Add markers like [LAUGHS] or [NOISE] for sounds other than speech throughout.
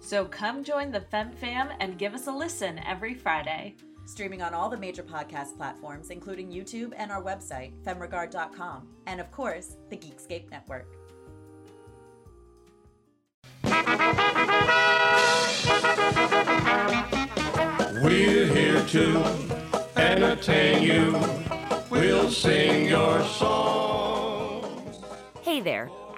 So come join the Fem Fam and give us a listen every Friday. Streaming on all the major podcast platforms, including YouTube and our website, femregard.com, and of course, the Geekscape Network. We're here to entertain you. We'll sing your songs. Hey there.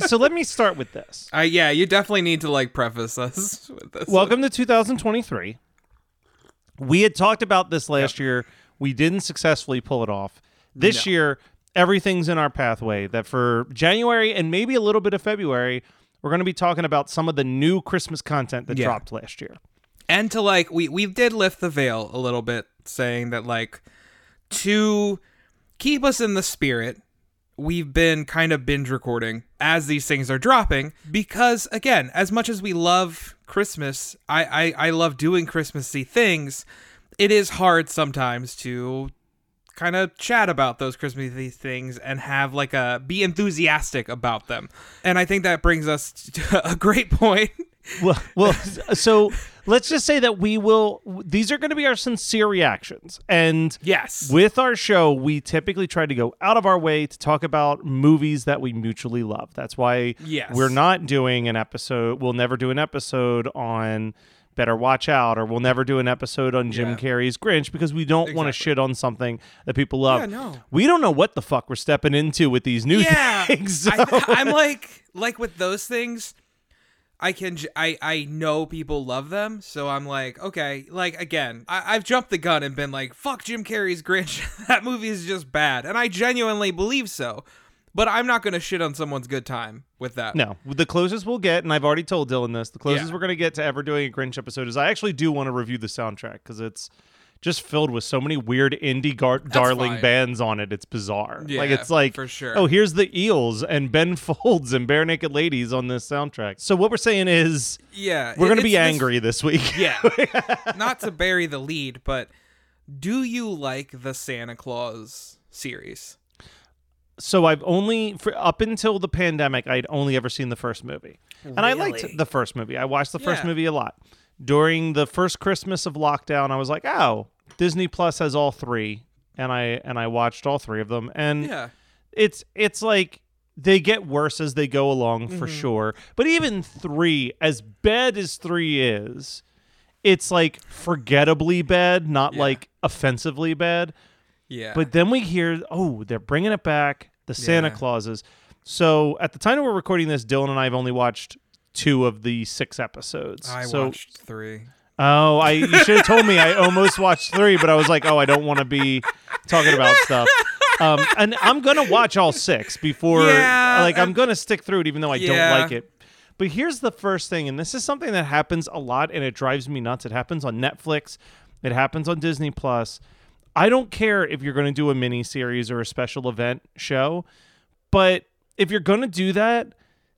Guys, so let me start with this. [LAUGHS] Uh, yeah, you definitely need to like preface us [LAUGHS] with this. Welcome to 2023. We had talked about this last year. We didn't successfully pull it off. This No. year, everything's in our pathway that for January and maybe a little bit of February, we're going to be talking about some of the new Christmas content that Yeah. dropped last year. and to like we we did lift the veil a little bit, saying that like to keep us in the spirit. We've been kind of binge recording as these things are dropping because, again, as much as we love Christmas, I, I, I love doing Christmassy things. It is hard sometimes to kind of chat about those Christmassy things and have like a be enthusiastic about them. And I think that brings us [LAUGHS] to a great point. Well, well, so let's just say that we will. These are going to be our sincere reactions, and Yes. with our show, we typically try to go out of our way to talk about movies that we mutually love. That's why Yes. we're not doing an episode. We'll never do an episode on Better Watch Out, or we'll never do an episode on Jim Yeah. Carrey's Grinch because we don't want to shit on something that people love. Yeah, no. We don't know what the fuck we're stepping into with these new yeah things. [LAUGHS] so- I, i'm like like with those things i can j- i i know people love them so i'm like okay like again I, i've jumped the gun and been like fuck jim carrey's grinch [LAUGHS] that movie is just bad and i genuinely believe so but i'm not gonna shit on someone's good time with that No, the closest we'll get, and I've already told Dylan this, the closest Yeah. we're going to get to ever doing a Grinch episode is I actually do want to review the soundtrack because it's just filled with so many weird indie gar- darling fine. bands on it. It's bizarre. like it's like for sure. Oh, here's the Eels and Ben [LAUGHS] Folds and Barenaked Ladies on this soundtrack. So what we're saying is yeah we're going to be it's this- angry this week. [LAUGHS] yeah not to bury the lead but do you like the santa claus series so I've only up until the pandemic, I'd only ever seen the first movie, and I liked the first movie. I watched the first Yeah. movie a lot. During the first Christmas of lockdown, I was like, "Oh, Disney Plus has all three. and I and I watched all three of them, and yeah it's it's like they get worse as they go along for Mm-hmm. sure. But even three, as bad as three is, it's like forgettably bad, not Yeah. like offensively bad. yeah But then we hear, oh, they're bringing it back, the Santa Yeah. Clauses. So at the time we're recording this, Dylan and I have only watched two of the six episodes. i so, watched three Oh, I you should have told me. I almost watched three, but I was like, oh, I don't want to be talking about stuff. Um, and I'm gonna watch all six before, Yeah, like, I'm and- gonna stick through it, even though I Yeah. don't like it. But here's the first thing, and this is something that happens a lot and it drives me nuts. It happens on Netflix, it happens on Disney Plus. I don't care if you're going to do a mini series or a special event show, but if you're going to do that,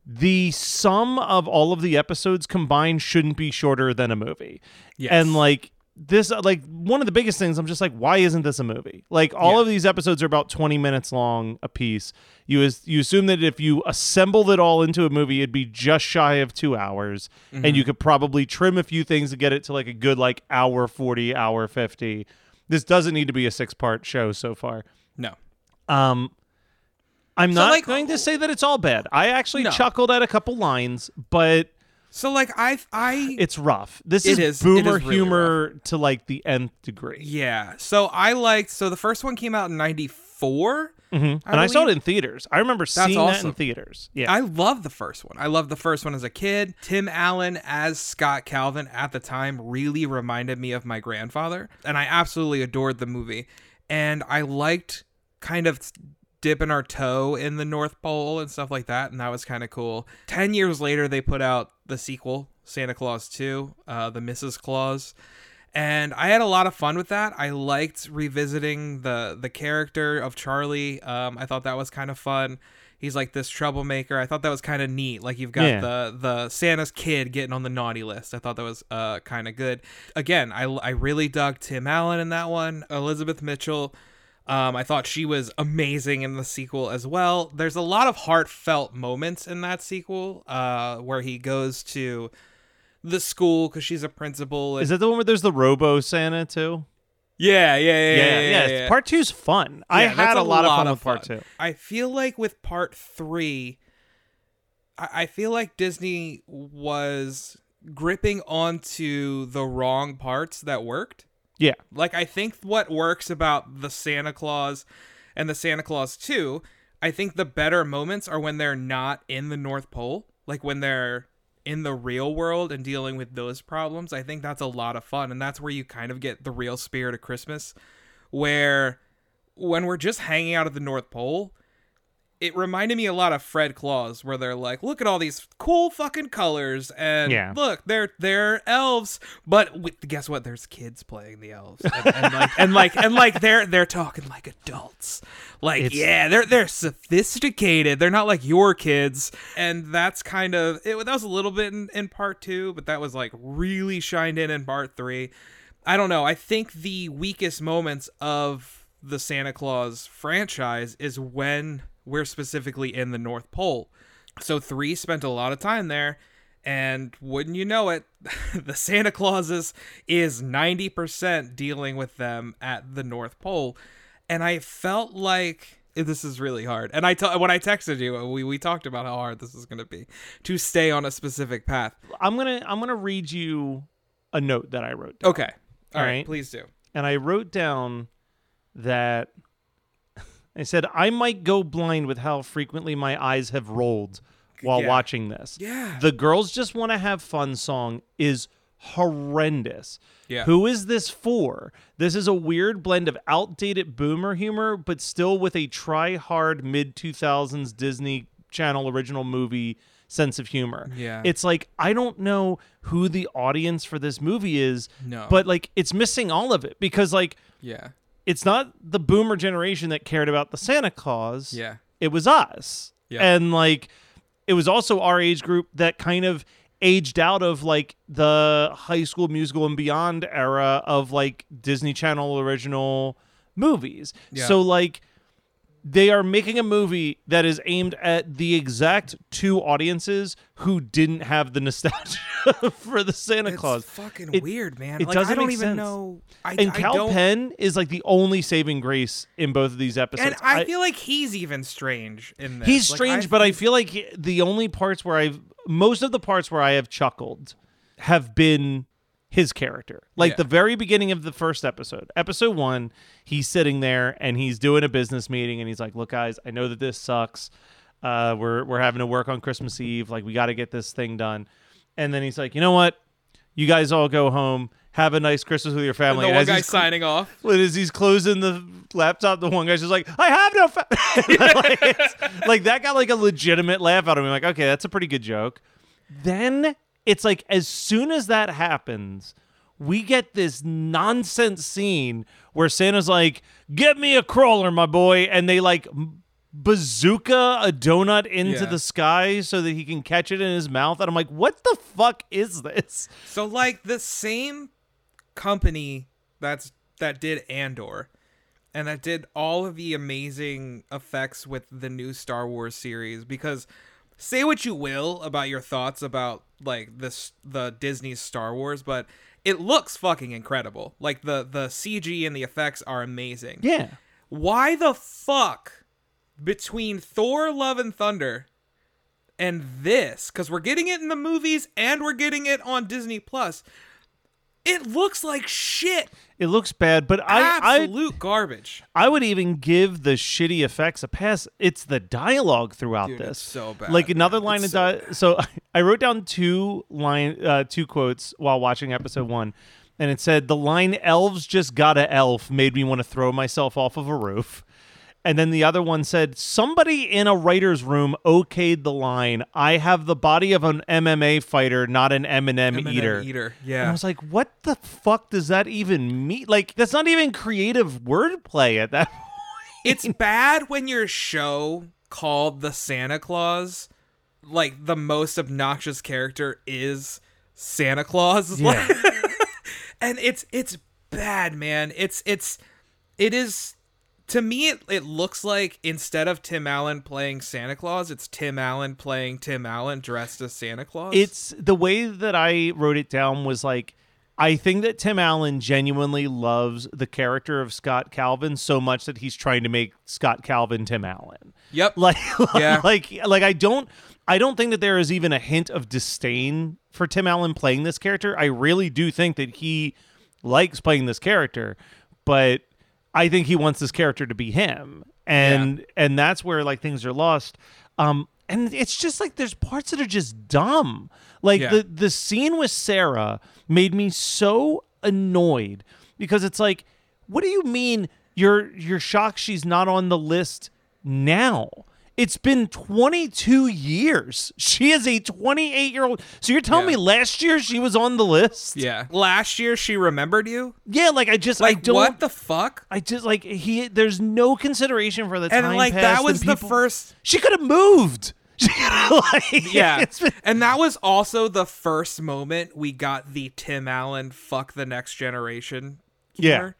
the sum of all of the episodes combined shouldn't be shorter than a movie. Yes. And like this like one of the biggest things I'm just like why isn't this a movie? Like all Yeah. of these episodes are about 20 minutes long a piece. You as, you assume that if you assembled it all into a movie it'd be just shy of 2 hours and you could probably trim a few things to get it to like a good like hour 40, hour 50. This doesn't need to be a six-part show so far. No. Um, I'm So, not like- going to say that it's all bad. I actually No. chuckled at a couple lines, but So like I I it's rough. This is is- boomer is really humor to like the nth degree. yeah. So I liked so the first one came out in 94. Mhm. and I saw it in theaters. I remember seeing that in theaters. Yeah. I love the first one. I love the first one as a kid. Tim Allen as Scott Calvin at the time really reminded me of my grandfather, and I absolutely adored the movie. And I liked kind of dipping our toe in the North Pole and stuff like that, and that was kind of cool. Ten years later, they put out the sequel, Santa Clause 2, uh, the Mrs. Clause. And I had a lot of fun with that. I liked revisiting the the character of Charlie. Um, I thought that was kind of fun. He's like this troublemaker. I thought that was kind of neat. Like you've got Yeah. the the Santa's kid getting on the naughty list. I thought that was uh kind of good. Again, I I really dug Tim Allen in that one. Elizabeth Mitchell. Um, I thought she was amazing in the sequel as well. There's a lot of heartfelt moments in that sequel, uh, where he goes to the school because she's a principal. And, is that the one where there's the Robo Santa too? yeah, yeah, yeah, yeah, yeah. yeah, Part two's fun. I had that's a lot, of fun with part fun. two. I feel like with part three, I, I feel like Disney was gripping onto the wrong parts that worked. Yeah. Like I think what works about the Santa Clause and the Santa Clause 2, I think the better moments are when they're not in the North Pole, like when they're in the real world and dealing with those problems. I think that's a lot of fun and that's where you kind of get the real spirit of Christmas where when we're just hanging out at the North Pole, it reminded me a lot of Fred Claus, where they're like, "Look at all these cool fucking colors, and Yeah. look, they're they're elves." But guess what? There's kids playing the elves, and, and like and like and like they're they're talking like adults. Like, It's- yeah, they're they're sophisticated. They're not like your kids, and that's kind of it. That was a little bit in, in part two, but that was like really shined in in part three. I don't know. I think the weakest moments of the Santa Clause franchise is when we're specifically in the North Pole. So three spent a lot of time there, and wouldn't you know it, [LAUGHS] the Santa Clauses is 90% dealing with them at the North Pole. And I felt like this is really hard. And I t- when I texted you, we, we talked about how hard this is going to be to stay on a specific path. I'm gonna I'm gonna read you a note that I wrote. down. Okay. All All right, right. please do. and I wrote down that I said I might go blind with how frequently my eyes have rolled while Yeah. watching this. Yeah. The girls just want to have fun song is horrendous. Yeah. Who is this for? This is a weird blend of outdated boomer humor but still with a try hard mid 2000s Disney Channel original movie sense of humor. Yeah. It's like I don't know who the audience for this movie is, No. but like it's missing all of it because like Yeah. It's not the boomer generation that cared about the Santa Clause. Yeah. It was us. Yeah. And like it was also our age group that kind of aged out of like the high school musical and beyond era of like Disney Channel original movies. Yeah. So like they are making a movie that is aimed at the exact two audiences who didn't have the nostalgia [LAUGHS] for the Santa It's Claus. fucking It- weird, man. it like, doesn't I don't even sense. know. I, and I Kal don't, Penn is like the only saving grace in both of these episodes. and I, feel like he's even strange in this. he's Like, strange, but I feel like the only parts where I've most of the parts where I have chuckled have been his character. Like Yeah. the very beginning of the first episode, episode one, he's sitting there and he's doing a business meeting, and he's like, "Look, guys, I know that this sucks. Uh, we're we're having to work on Christmas Eve. Like, we got to get this thing done." And then he's like, "You know what? You guys all go home." Have a nice Christmas with your And family. the And one as guy cl- signing off. Well, as he's closing the laptop, the one guy's just like, "I have no." Fa-. [LAUGHS] like, like, that got like a legitimate laugh out of me. Like, okay, that's a pretty good joke. then it's like as soon as that happens, we get this nonsense scene where Santa's like, "Get me a cruller, my boy," and they like bazooka a donut into Yeah. the sky so that he can catch it in his mouth, and I'm like, "What the fuck is this?" So like the same company that's that did Andor and that did all of the amazing effects with the new Star Wars series because say what you will about your thoughts about like this the Disney Star Wars but it looks fucking incredible. Like the the CG and the effects are amazing. Yeah. Why the fuck between Thor Love and Thunder and this cuz we're getting it in the movies and we're getting it on Disney Plus. It looks like shit. It looks bad, but I, I Absolute garbage. I would even give the shitty effects a pass. It's the dialogue throughout Dude, this. it's so bad, Like another man. line It's of so di- so [LAUGHS] I wrote down two line uh, two quotes while watching episode one, and it said the line "Elves just got a elf" made me want to throw myself off of a roof. And then the other one said, Somebody in a writer's room okayed the line, I have the body of an MMA fighter, not an M&M, M&M eater. eater, And yeah. I was like, what the fuck does that even mean? Like, that's not even creative wordplay at that [LAUGHS] point. It's bad when your show called the Santa Claus, like the most obnoxious character is Santa Claus. Yeah. [LAUGHS] and it's it's bad, man. It's it's it is to me it, it looks like instead of Tim Allen playing Santa Claus, it's Tim Allen playing Tim Allen dressed as Santa Claus. It's the way that I wrote it down was like I think that Tim Allen genuinely loves the character of Scott Calvin so much that he's trying to make Scott Calvin Tim Allen. Yep. [LAUGHS] Like Yeah. [LAUGHS] like like I don't I don't think that there is even a hint of disdain for Tim Allen playing this character. I really do think that he likes playing this character, but I think he wants this character to be him. And and that's where like things are lost. Um and it's just like there's parts that are just dumb. Like Yeah. the the scene with Sarah made me so annoyed because it's like what do you mean you're you're shocked she's not on the list now? It's been 22 years. She is a 28 year old. So you're telling Yeah. me last year she was on the list? yeah. Last year she remembered you? Yeah, like I just I Like don't what the fuck? I just like he there's no consideration for the And time And like that and was the people- first She could have moved. [LAUGHS] She could have like yeah. [LAUGHS] been- and that was also the first moment we got the Tim Allen fuck the next generation Yeah.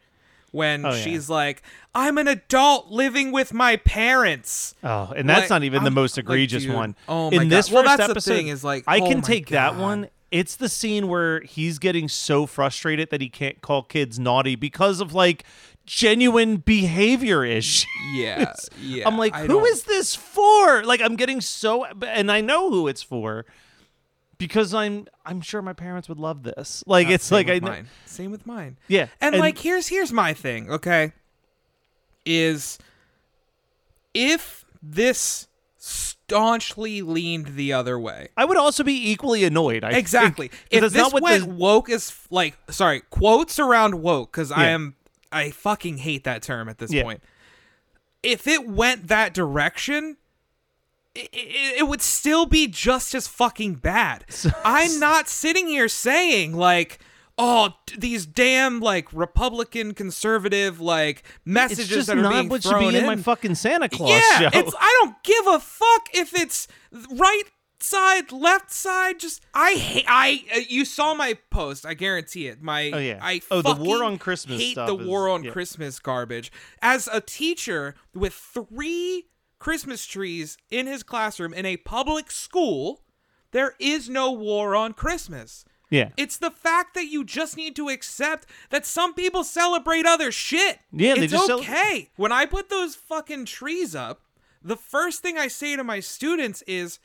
When Oh, yeah. she's like, I'm an adult living with my parents. Oh, and that's Like, not even the I'm- most egregious dude, one. oh my In God. this Well, first that's the episode, thing is, like, I oh can take that one. It's the scene where he's getting so frustrated that he can't call kids naughty because of like genuine behavior issues. Yeah. [LAUGHS] Yeah. I'm like, I who don't- is this for? Like, I'm getting so, and I know who it's for because I'm, I'm sure my parents would love this. Like, it's like I, mine. Same with mine. yeah, And, like here's here's my thing, okay? Is if this staunchly leaned the other way. I would also be equally annoyed. I think, If this went the- woke as f- like sorry, quotes around woke cuz I am I fucking hate that term at this Yeah. point. If it went that direction, it, it, would still be just as fucking bad. [LAUGHS] I'm not sitting here saying like oh these damn like republican conservative like messages it's just that are not being what should thrown be in, in my fucking Santa Claus yeah, show. it's I don't give a fuck if it's right side, left side. Just I hate. I uh, you saw my post. I guarantee it. My Oh, yeah. I Oh, the war on Christmas Hate the is- war on yeah. Christmas garbage. As a teacher with three Christmas trees in his classroom in a public school, there is no war on Christmas. yeah, It's the fact that you just need to accept that some people celebrate other shit. Yeah, they it's just cel- okay. when I put those fucking trees up, the first thing I say to my students is, "D-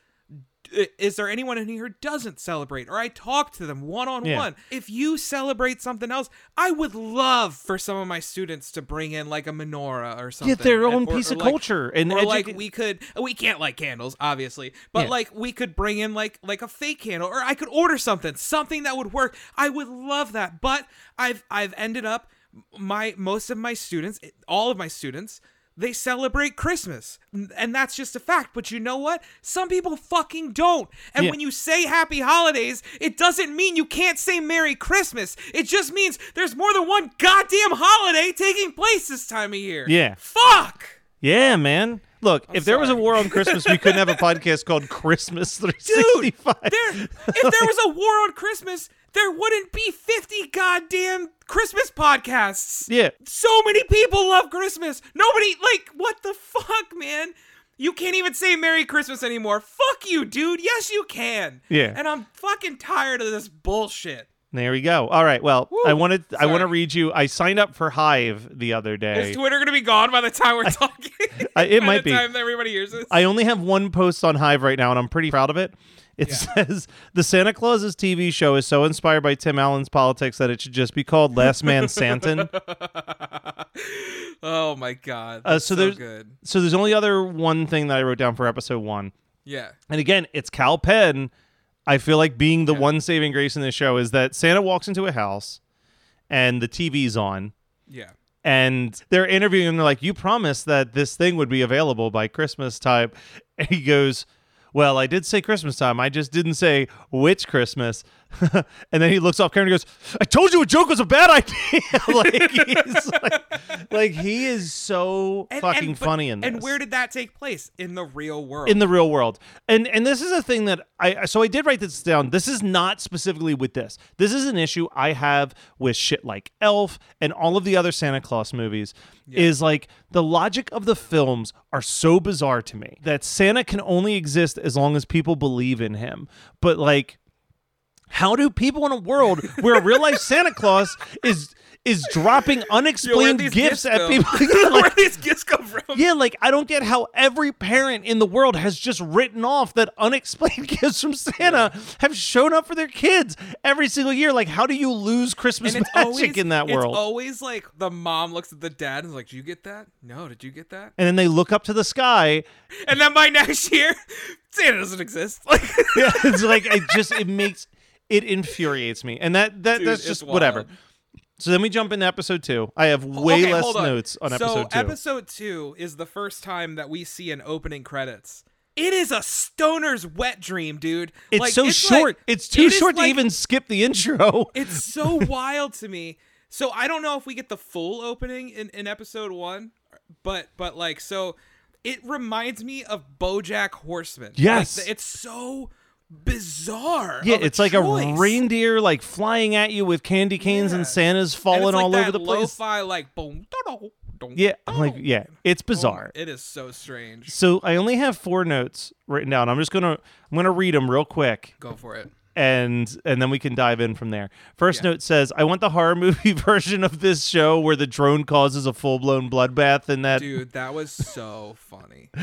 "Is there anyone in here who doesn't celebrate?" Or I talk to them one on one. If you celebrate something else, I would love for some of my students to bring in like a menorah or something. Get their And- own or- piece or of like- culture and or like we could we can't light candles obviously but Yeah. like we could bring in like like a fake candle or i could order something something that would work i would love that but i've i've ended up my most of my students all of my students they celebrate Christmas. And that's just a fact. But you know what? Some people fucking don't. And Yeah. when you say happy holidays, it doesn't mean you can't say Merry Christmas. It just means there's more than one goddamn holiday taking place this time of year. Yeah. Fuck. Yeah, man. Look, if there was a war on [LAUGHS] Christmas, we couldn't have a podcast called Christmas Dude, 365. there, if there was a war on Christmas, there wouldn't be 50 goddamn Christmas podcasts. yeah. So many people love Christmas. Nobody, like, what the fuck, man? You can't even say Merry Christmas anymore. Fuck you, dude. Yes, you can. Yeah. And I'm fucking tired of this bullshit. There we go. All right. Well, I Woo. wanted I want to read you. I signed up for Hive the other day. Is Twitter gonna be gone by the time we're talking? [LAUGHS] I- it [LAUGHS] by might the be. time that everybody hears this. I only have one post on Hive right now, and I'm pretty proud of it. It says the Santa Clauses TV show is so inspired by Tim Allen's politics that it should just be called Last Man Santin. [LAUGHS] oh my god. Uh, so so, there's- good. so there's only other one thing that I wrote down for episode one, Yeah. and again, it's Kal Penn. I feel like being the one saving grace in this show is that Santa walks into a house, and the TV's on, Yeah. and they're interviewing him. They're like, "You promised that this thing would be available by Christmas time," [LAUGHS] and he goes, "Well, I did say Christmas time. I just didn't say which Christmas." [LAUGHS] and then he looks off camera and goes, "I told you a joke was a bad idea." [LAUGHS] like he's like, like he is so And- fucking and- but- funny in this. And where did that take place? In the real world. in the real world. And and this is a thing that I so I did write this down. This is not specifically with this. This is an issue I have with shit like Elf and all of the other Santa Claus movies. Is like the logic of the films are so bizarre to me that Santa can only exist as long as people believe in him. But like how do people in a world where a real life Santa Claus is is dropping unexplained these gifts at people? [LAUGHS] [LAUGHS] Where Like, did these gifts come from? yeah, like I don't get how every parent in the world has just written off that unexplained [LAUGHS] gifts from Santa have shown up for their kids every single year. Like, how do you lose Christmas magic always in that world? It's always like the mom looks at the dad and is like, "Did you get that? No, did you get that?" and then they look up to the sky. And then by next year, Santa doesn't exist. Like, Yeah, it's like it just it makes it infuriates me, and that that Dude, that's it's just whatever. So then we jump into episode two. I have way Okay, less on. notes on so episode two. episode two is the first time that we see an opening credits. It is a stoner's wet dream, dude. it's Like, so like- short. it's too it short to like- even skip the intro. [LAUGHS] It's so wild to me. So I don't know if we get the full opening in, in episode one, but but like so, it reminds me of BoJack Horseman. Yes. the- it's so bizarre. Yeah, it's like a reindeer like flying at you with candy canes Yeah. and Santa's falling it's like all over the place. Lo-fi like boom, Yeah, I'm like yeah, it's Oh bizarre. it is so strange. So I only have four notes written down. I'm just gonna I'm gonna read them real quick, Go for it. and and then we can dive in from there. First Yeah. note says, "I want the horror movie [LAUGHS] version of this show where the drone causes a full blown bloodbath and that." Dude, that was so funny. [LAUGHS]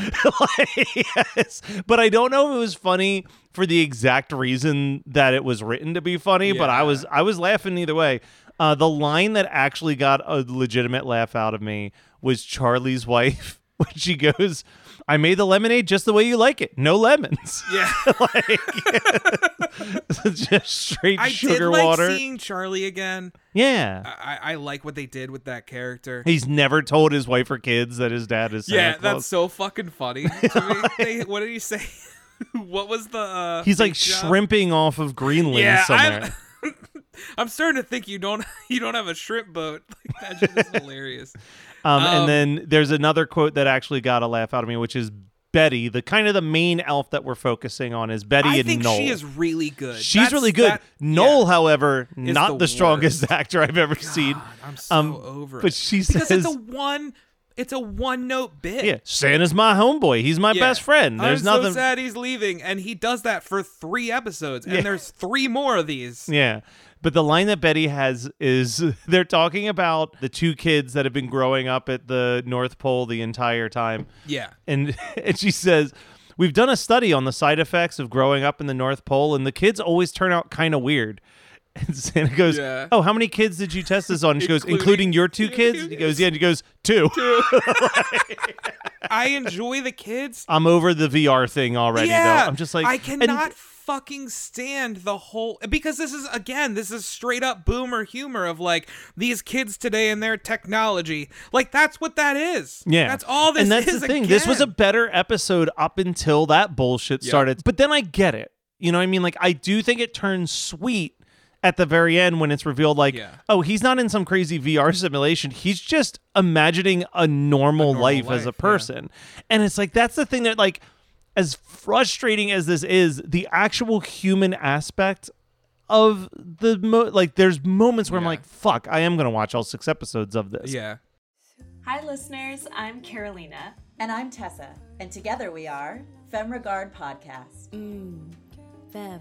yes, but I don't know if it was funny for the exact reason that it was written to be funny. But I was I was laughing either way. Uh, the line that actually got a legitimate laugh out of me was Charlie's wife [LAUGHS] when she goes, "I made the lemonade just the way you like it, no lemons." [LAUGHS] Yeah. like [LAUGHS] just straight I did sugar like water. seeing Charlie again. yeah. I, I like what they did with that character. He's never told his wife or kids that his dad is Santa yeah, Claus. that's so fucking funny to me. They, what did he say? [LAUGHS] what was the? Uh, He's like job? shrimping off of Greenland Yeah, somewhere. I'm, [LAUGHS] I'm starting to think you don't [LAUGHS] you don't have a shrimp boat. Like that shit is hilarious. Um, Um, and then there's another quote that actually got a laugh out of me, which is Betty, the kind of the main elf that we're focusing on is Betty I and think Noel. she is really good. She's That's- really good. that- Noel, yeah. however, not the the, strongest actor I've ever seen. I'm so Um, over it. but she because says- it's a one it's a one note bit. Yeah, Santa's my homeboy. He's my Yeah. best friend. There's I'm nothing. so sad he's leaving, and he does that for three episodes, and Yeah. there's three more of these. Yeah. But the line that Betty has is [LAUGHS] they're talking about the two kids that have been growing up at the North Pole the entire time. Yeah. and [LAUGHS] and she says we've done a study on the side effects of growing up in the north pole and the kids always turn out kind of weird [LAUGHS] And Santa goes, Yeah. "Oh, how many kids did you test this on?" And she goes, Including- "Including your two [LAUGHS] kids." And he goes, "Yeah." And he goes, two. [LAUGHS] I enjoy the kids. I'm over the VR thing already, yeah, though. I'm just like, I and- cannot fucking stand the whole because this is again, this is straight up boomer humor of like these kids today and their technology. Like that's what that is. Yeah, that's all this And that's the thing. This was a better episode up until that bullshit Yeah. started. But then I get it. You know what I mean? Like I do think it turns sweet at the very end when it's revealed like, Yeah. oh, he's not in some crazy VR simulation. He's just imagining a normal, normal life, as a life, yeah. person. And it's like that's the thing that like as frustrating as this is, the actual human aspect of the mo- like there's moments where I'm like, fuck, I am gonna watch all six episodes of this. Yeah. Hi, listeners. I'm Carolina. And I'm Tessa, and together we are Femme Regard Podcast. Mm. Fem.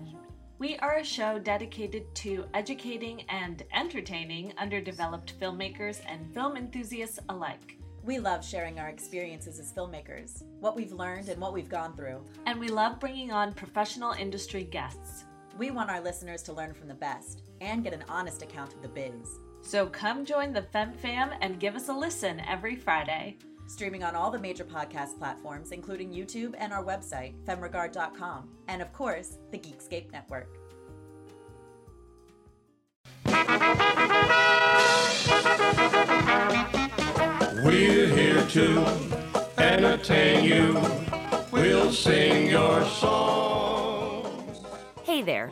We are a show dedicated to educating and entertaining underdeveloped filmmakers and film enthusiasts alike. We love sharing our experiences as filmmakers, what we've learned and what we've gone through. And we love bringing on professional industry guests. We want our listeners to learn from the best and get an honest account of the biz. So come join the Fem Fam and give us a listen every Friday. Streaming on all the major podcast platforms, including YouTube and our website, femregard.com, and of course, the Geekscape Network. We're here to entertain you. We'll sing your song. Hey there.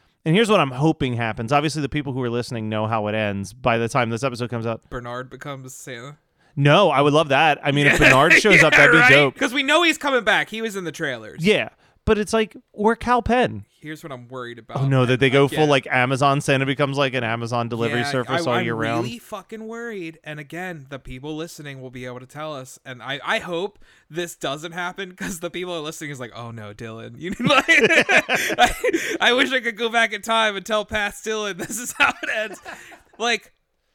And here's what I'm hoping happens. Obviously, the people who are listening know how it ends by the time this episode comes out. Bernard becomes Santa. No, I would love that. I mean, if Bernard [LAUGHS] shows up, that'd be dope. Because we know he's coming back. He was in the trailers. Yeah, but it's like, or Kal Penn. Here's what I'm worried about. Oh no, that they go full like Amazon. Santa becomes like an Amazon delivery Yeah, service I, all I'm year round. really fucking worried. And again, the people listening will be able to tell us. And I, I hope this doesn't happen because the people are listening is like, oh no, Dylan. You like, [LAUGHS] I, I wish I could go back in time and tell past Dylan this is how it ends. like,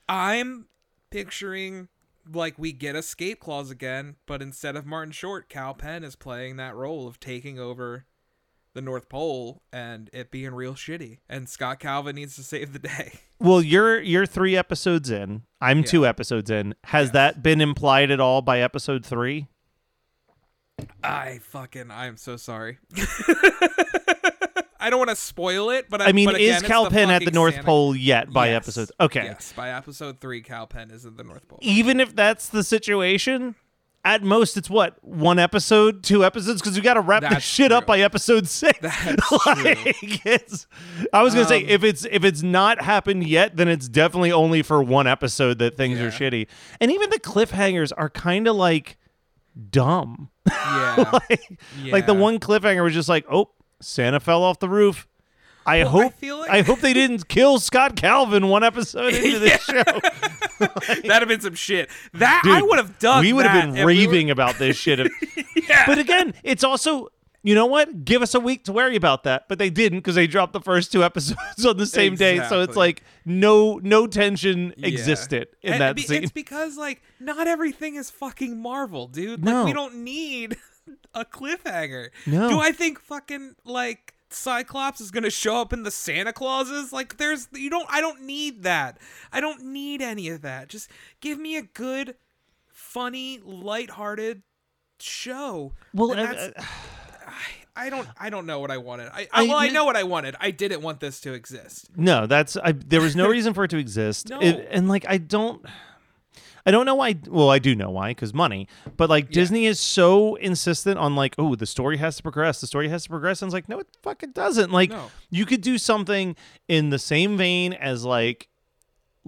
I'm picturing like we get escape clause again, but instead of Martin Short, Kal Penn is playing that role of taking over the North Pole and it being real shitty. And Scott Calvin needs to [LAUGHS] save the day. Well, you're you're three episodes in. I'm two episodes in. Has Yes. that been implied at all by episode three? I fucking I'm so sorry. [LAUGHS] I don't want to spoil it, but I, I mean, but again, is it's Kal the Penn at the North Santa- Pole yet by Yes. episode? Okay. Yes, by episode three, Kal Penn is in the North Pole. Even if that's the situation, at most it's what one episode, two episodes, because we got to wrap this That's shit up by episode six. That's [LAUGHS] Like, I was gonna say Um, if it's if it's not happened yet, then it's definitely only for one episode that things are shitty. And even the cliffhangers are kind of like dumb. [LAUGHS] Yeah, like, like the one cliffhanger was just like, oh, Santa fell off the roof. I Well, I hope feel like- I hope they didn't [LAUGHS] kill Scott Calvin one episode into this show. [LAUGHS] that'd have been some shit. That I would have done. We would have been if we were- raving about this shit. if- [LAUGHS] But again, it's also, you know what? Give us a week to worry about that. But they didn't because they dropped the first two episodes on the same day. So it's like no no tension Yeah. existed in And that be- scene. It's because like not everything is fucking Marvel, dude. No. We don't need a cliffhanger. No. Do I think fucking like Cyclops is gonna show up in the Santa Clauses? Like there's you don't I don't need that. I don't need any of that. Just give me a good, funny, lighthearted show. Well, And uh, that's- [SIGHS] I don't I don't know what I wanted. I, I- I well I know what I wanted. I didn't want this to exist. No, that's I, there was no [LAUGHS] reason for it to exist. No. It- and like I don't I don't know why. Well, I do know why because money. But like Disney is so insistent on like, oh, the story has to progress. The story has to progress. And it's like, no, it fucking doesn't. Like, No. you could do something in the same vein as like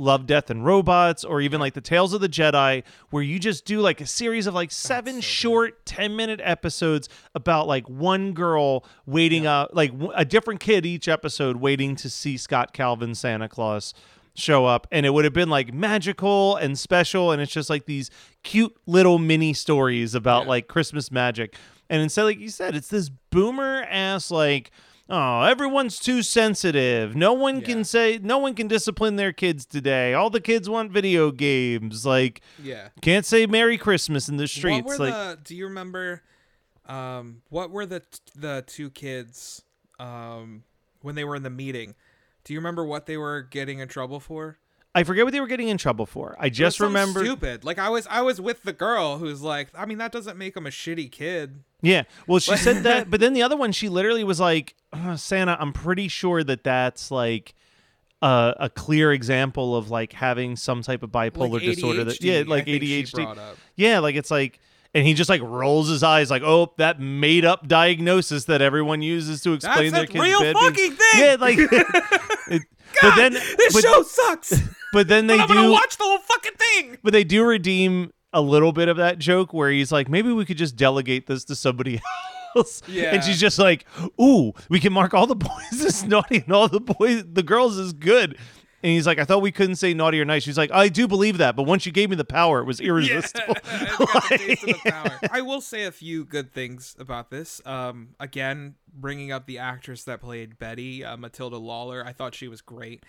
Love, Death, and Robots, or even like the Tales of the Jedi, where you just do like a series of like seven short 10 minute episodes about like one girl waiting up, like w- a different kid each episode waiting to see Scott Calvin Santa Claus show up. And it would have been like magical and special. And it's just like these cute little mini stories about like Christmas magic. And instead, like you said, it's this boomer ass, like, Oh, everyone's too sensitive. No one can say no one can discipline their kids today. All the kids want video games. Like Yeah. can't say Merry Christmas in the What streets. were Like the? Do you remember? Um, what were the the two kids? Um, when they were in the meeting, do you remember what they were getting in trouble for? I forget what they were getting in trouble for. I just remember stupid. Like I was, I was with the girl who's like, I mean, that doesn't make him a shitty kid. Yeah. Well, she said that, [LAUGHS] but then the other one, she literally was like, "Uh, Santa, I'm pretty sure that that's like a, a clear example of like having some type of bipolar Like disorder. That, yeah, like ADHD. Yeah, like it's like, and he just like rolls his eyes, like, oh, that made up diagnosis that everyone uses to explain their That's a kids' real fucking thing! Yeah, like. [LAUGHS] [LAUGHS] it- but then, This but, show sucks. [LAUGHS] but then they but do. watch the whole fucking thing. but they do redeem a little bit of that joke where he's like, maybe we could just delegate this to somebody [LAUGHS] else. Yeah. And she's just like, ooh, we can mark all the boys [LAUGHS] as naughty and all the boys, the girls as good. And he's like, I thought we couldn't say naughty or nice. She's like, I do believe that, but once you gave me the power, it was irresistible. [LAUGHS] It's got the [LAUGHS] taste of the power. I will say a few good things about this. Um, again, bringing up the actress that played Betty, uh, Matilda Lawler, I thought she was great.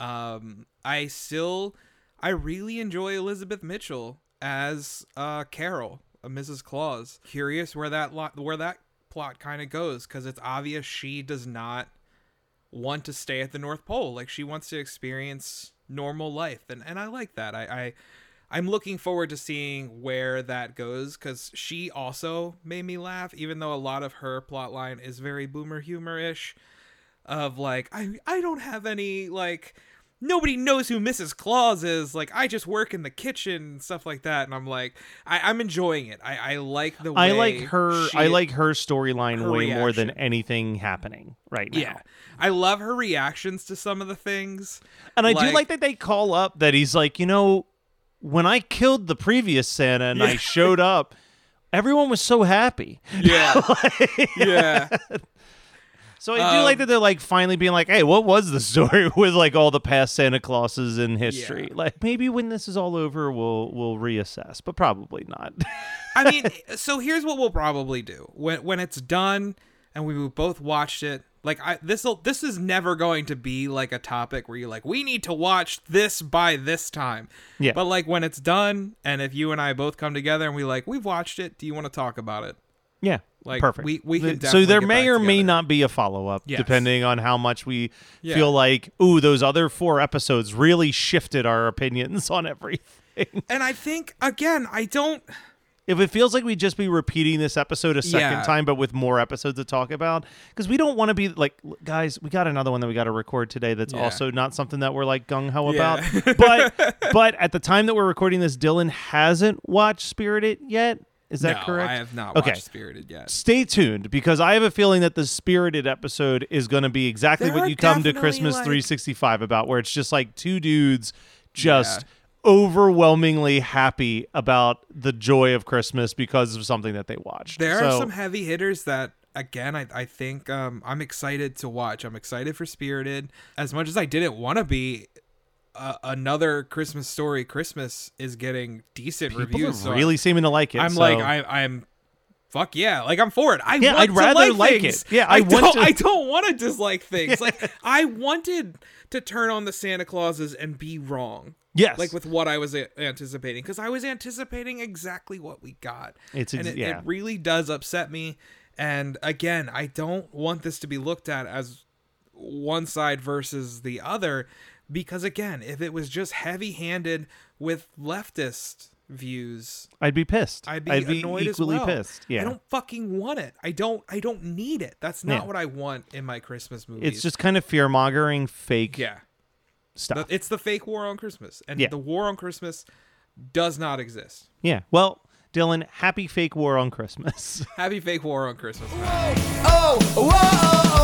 Um, I still, I really enjoy Elizabeth Mitchell as uh, Carol, uh, Mrs. Claus. Curious where that lot, where that plot kind of goes, because it's obvious she does not want to stay at the North Pole. Like she wants to experience normal life, and and I like that. I. I I'm looking forward to seeing where that goes because she also made me laugh, even though a lot of her plot line is very boomer humor ish. Of like, I I don't have any like nobody knows who Mrs. Claus is. Like I just work in the kitchen and stuff like that. And I'm like, I, I'm enjoying it. I, I like the way I like her. I like her storyline way more than anything happening right now. Yeah. I love her reactions to some of the things. And I do Like- like that they call up that he's like, you know, when I killed the previous Santa and I showed up, everyone was so happy. Yeah. [LAUGHS] yeah. So I do like Um, that they're like finally being like, hey, what was the [LAUGHS] story with like all the past Santa Clauses in history? Yeah. Like maybe when this is all over, we'll we'll reassess, but probably not. I mean, [LAUGHS] so here's what we'll probably do when when it's done and we both watched it. Like I this this is never going to be like a topic where you're like we need to watch this by this time. Yeah. But like when it's done and if you and I both come together and we like we've watched it, do you want to talk about it? yeah, Like, perfect. we- we can so there may or back may not be a follow up, Yes. depending on how much we Yeah. feel like, ooh, those other four episodes really shifted our opinions [LAUGHS] on everything. And I think again, I don't if it feels like we'd just be repeating this episode a second Yeah. time, but with more episodes to talk about, because we don't want to be like, guys, we got another one that we got to record today. That's Yeah. also not something that we're like gung ho Yeah. about. [LAUGHS] but but at the time that we're recording this, Dylan hasn't watched Spirited yet. Is that no, correct? I have not Okay. watched Spirited yet. Stay tuned because I have a feeling that the Spirited episode is going to be exactly There what you come to Christmas like- 365 about, where it's just like two dudes just Yeah. overwhelmingly happy about the joy of Christmas because of something that they watched. There So- are some heavy hitters that again I, I think um, I'm excited to watch. I'm excited for Spirited. As much as I didn't want to be uh, another Christmas story Christmas is getting decent people reviews. so really seeming to like it. I'm so- like I I'm fuck yeah, like I'm for it. I Yeah, I'd rather like, like it. Yeah, I, I want don't to- I don't want to dislike things. Like [LAUGHS] I wanted to turn on the Santa Clauses and be wrong. Yes. Like with what I was a- anticipating because I was anticipating exactly what we got. It's and it, yeah. it really does upset me. And again, I don't want this to be looked at as one side versus the other because again, if it was just heavy-handed with leftist views, I'd be pissed. I'd be, annoyed equally as well. pissed. Yeah. I don't fucking want it. I don't. I don't need it. That's not Yeah. what I want in my Christmas movies. it's just kind of fear mongering fake yeah. stuff. The- it's the fake war on Christmas, and Yeah. the war on Christmas does not exist. Yeah. Well, Dylan, happy fake war on Christmas. [LAUGHS] Happy fake war on Christmas. Oh, whoa, oh, now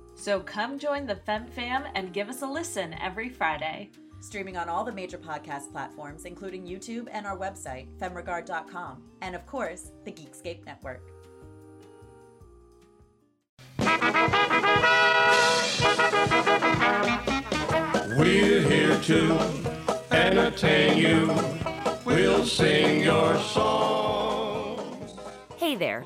So come join the Fem Fam and give us a listen every Friday. Streaming on all the major podcast platforms, including YouTube and our website, femregard.com, and of course, the Geekscape Network. We're here to entertain you. We'll sing your song. Hey there.